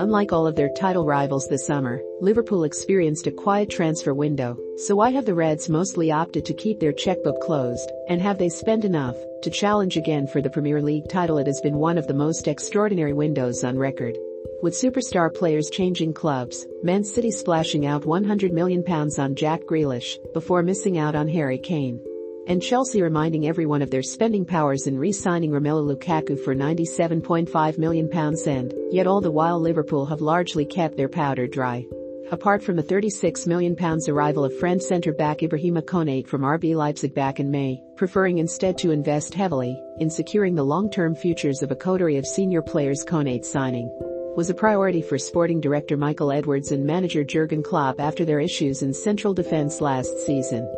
Unlike all of their title rivals this summer, Liverpool experienced a quiet transfer window, so why have the Reds mostly opted to keep their checkbook closed, and have they spent enough to challenge again for the Premier League title? It has been one of the most extraordinary windows on record. With superstar players changing clubs, Man City splashing out £100 million on Jack Grealish before missing out on Harry Kane and Chelsea reminding everyone of their spending powers in re-signing Romelu Lukaku for £97.5 million and, yet all the while Liverpool have largely kept their powder dry. Apart from the £36 million arrival of French centre-back Ibrahima Konate from RB Leipzig back in May, preferring instead to invest heavily in securing the long-term futures of a coterie of senior players Konate's signing was a priority for sporting director Michael Edwards and manager Jurgen Klopp after their issues in central defence last season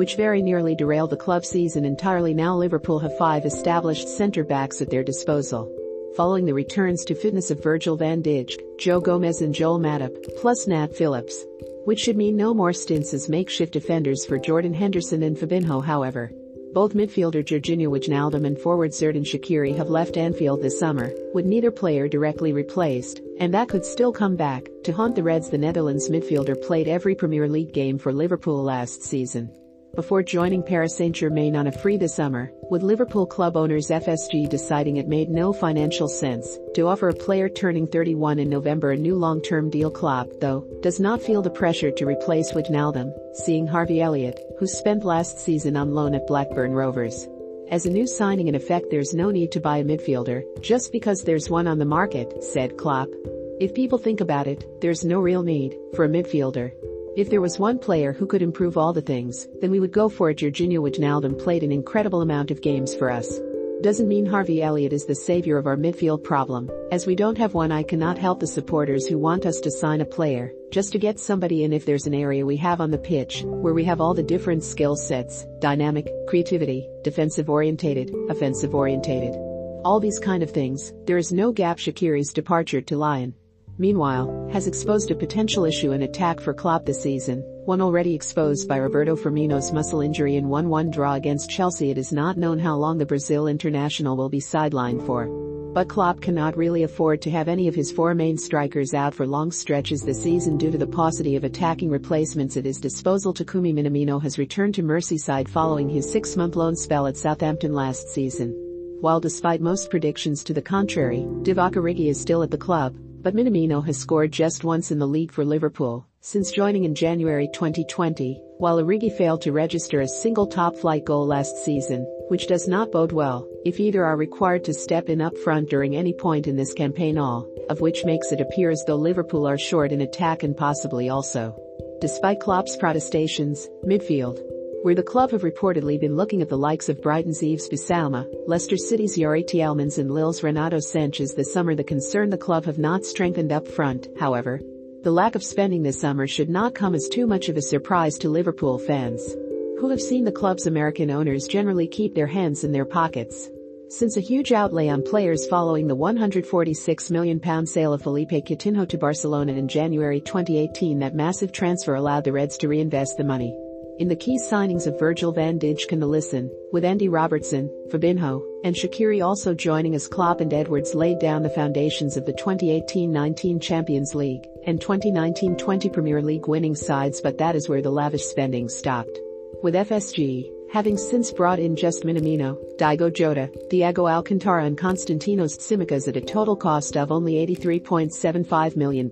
which very nearly derailed the club season entirely now Liverpool have five established centre-backs at their disposal. Following the returns to fitness of Virgil van Dijk, Joe Gomez and Joel Matip, plus Nat Phillips. Which should mean no more stints as makeshift defenders for Jordan Henderson and Fabinho however. Both midfielder Georginio Wijnaldum and forward Xherdan Shaqiri have left Anfield this summer, with neither player directly replaced, and that could still come back to haunt the Reds. The Netherlands midfielder played every Premier League game for Liverpool last season before joining Paris Saint-Germain on a free this summer, with Liverpool club owners FSG deciding it made no financial sense to offer a player turning 31 in November a new long-term deal Klopp, though, does not feel the pressure to replace Wijnaldum, seeing Harvey Elliott, who spent last season on loan at Blackburn Rovers. As a new signing in effect there's no need to buy a midfielder, just because there's one on the market, said Klopp. If people think about it, there's no real need for a midfielder. If there was one player who could improve all the things, then we would go for it. Georginio Wijnaldum played an incredible amount of games for us. Doesn't mean Harvey Elliott is the savior of our midfield problem, as we don't have one I cannot help the supporters who want us to sign a player, just to get somebody in if there's an area we have on the pitch, where we have all the different skill sets, dynamic, creativity, defensive orientated, offensive orientated. All these kind of things, there is no gap Shaqiri's departure to Lyon meanwhile, has exposed a potential issue in attack for Klopp this season, one already exposed by Roberto Firmino's muscle injury in 1-1 draw against Chelsea. It is not known how long the Brazil international will be sidelined for. But Klopp cannot really afford to have any of his four main strikers out for long stretches this season due to the paucity of attacking replacements at his disposal. Takumi Minamino has returned to Merseyside following his six-month loan spell at Southampton last season. While despite most predictions to the contrary, Divock Origi is still at the club, but Minamino has scored just once in the league for Liverpool since joining in January 2020, while Origi failed to register a single top-flight goal last season, which does not bode well if either are required to step in up front during any point in this campaign all of which makes it appear as though Liverpool are short in attack and possibly also. Despite Klopp's protestations, midfield, where the club have reportedly been looking at the likes of Brighton's Yves Bissouma, Leicester City's Youri Tielemans and Lille's Renato Sanches this summer the concern the club have not strengthened up front, however. The lack of spending this summer should not come as too much of a surprise to Liverpool fans, who have seen the club's American owners generally keep their hands in their pockets. Since a huge outlay on players following the £146 million sale of Philippe Coutinho to Barcelona in January 2018 that massive transfer allowed the Reds to reinvest the money in the key signings of Virgil van Dijk and Alisson, with Andy Robertson, Fabinho, and Shaqiri also joining as Klopp and Edwards laid down the foundations of the 2018-19 Champions League and 2019-20 Premier League winning sides but that is where the lavish spending stopped. With FSG, having since brought in just Minamino, Diogo Jota, Thiago Alcantara and Konstantinos Tsimikas at a total cost of only £83.75 million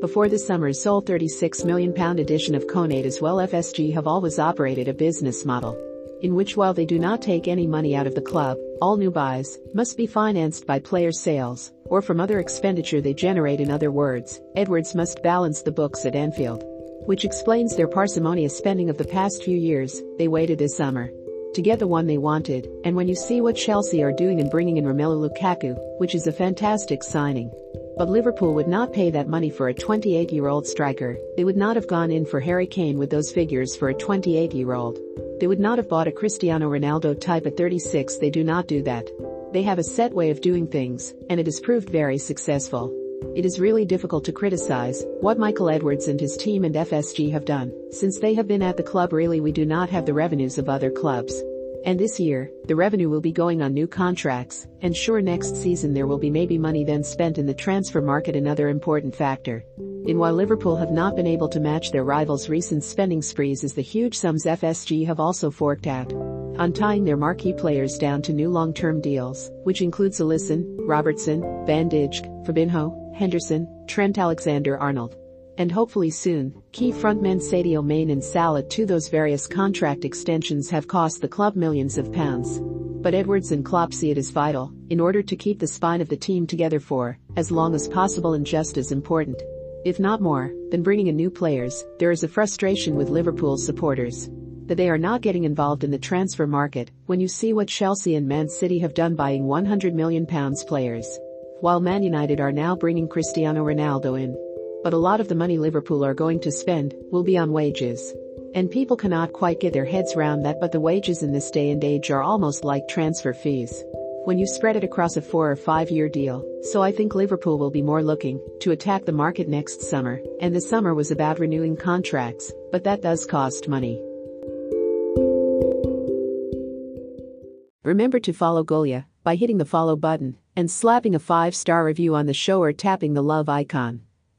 before the summer's sole £36 million addition of Konate as well FSG have always operated a business model in which while they do not take any money out of the club, all new buys must be financed by player sales or from other expenditure they generate in other words, Edwards must balance the books at Anfield. Which explains their parsimonious spending of the past few years, they waited this summer to get the one they wanted, and when you see what Chelsea are doing in bringing in Romelu Lukaku, which is a fantastic signing, but Liverpool would not pay that money for a 28-year-old striker, they would not have gone in for Harry Kane with those figures for a 28-year-old. They would not have bought a Cristiano Ronaldo type at 36 they do not do that. They have a set way of doing things, and it has proved very successful. It is really difficult to criticize what Michael Edwards and his team and FSG have done, since they have been at the club really we do not have the revenues of other clubs. And this year, the revenue will be going on new contracts, and sure next season there will be maybe money then spent in the transfer market another important factor. In while Liverpool have not been able to match their rivals' recent spending sprees as the huge sums FSG have also forked out. On tying their marquee players down to new long-term deals, which includes Alisson, Robertson, Van Dijk, Fabinho, Henderson, Trent Alexander-Arnold and hopefully soon, key frontmen Sadio Mane and Salah to those various contract extensions have cost the club millions of pounds. But Edwards and Klopp see it as vital, in order to keep the spine of the team together for as long as possible and just as important. If not more, than bringing in new players, there is a frustration with Liverpool supporters that they are not getting involved in the transfer market when you see what Chelsea and Man City have done buying 100 million pounds players. While Man United are now bringing Cristiano Ronaldo in but a lot of the money Liverpool are going to spend will be on wages. And people cannot quite get their heads round that but the wages in this day and age are almost like transfer fees. When you spread it across a four or five year deal, so I think Liverpool will be more looking to attack the market next summer, and the summer was about renewing contracts, but that does cost money. Remember to follow Golia by hitting the follow button and slapping a 5 star review on the show or tapping the love icon.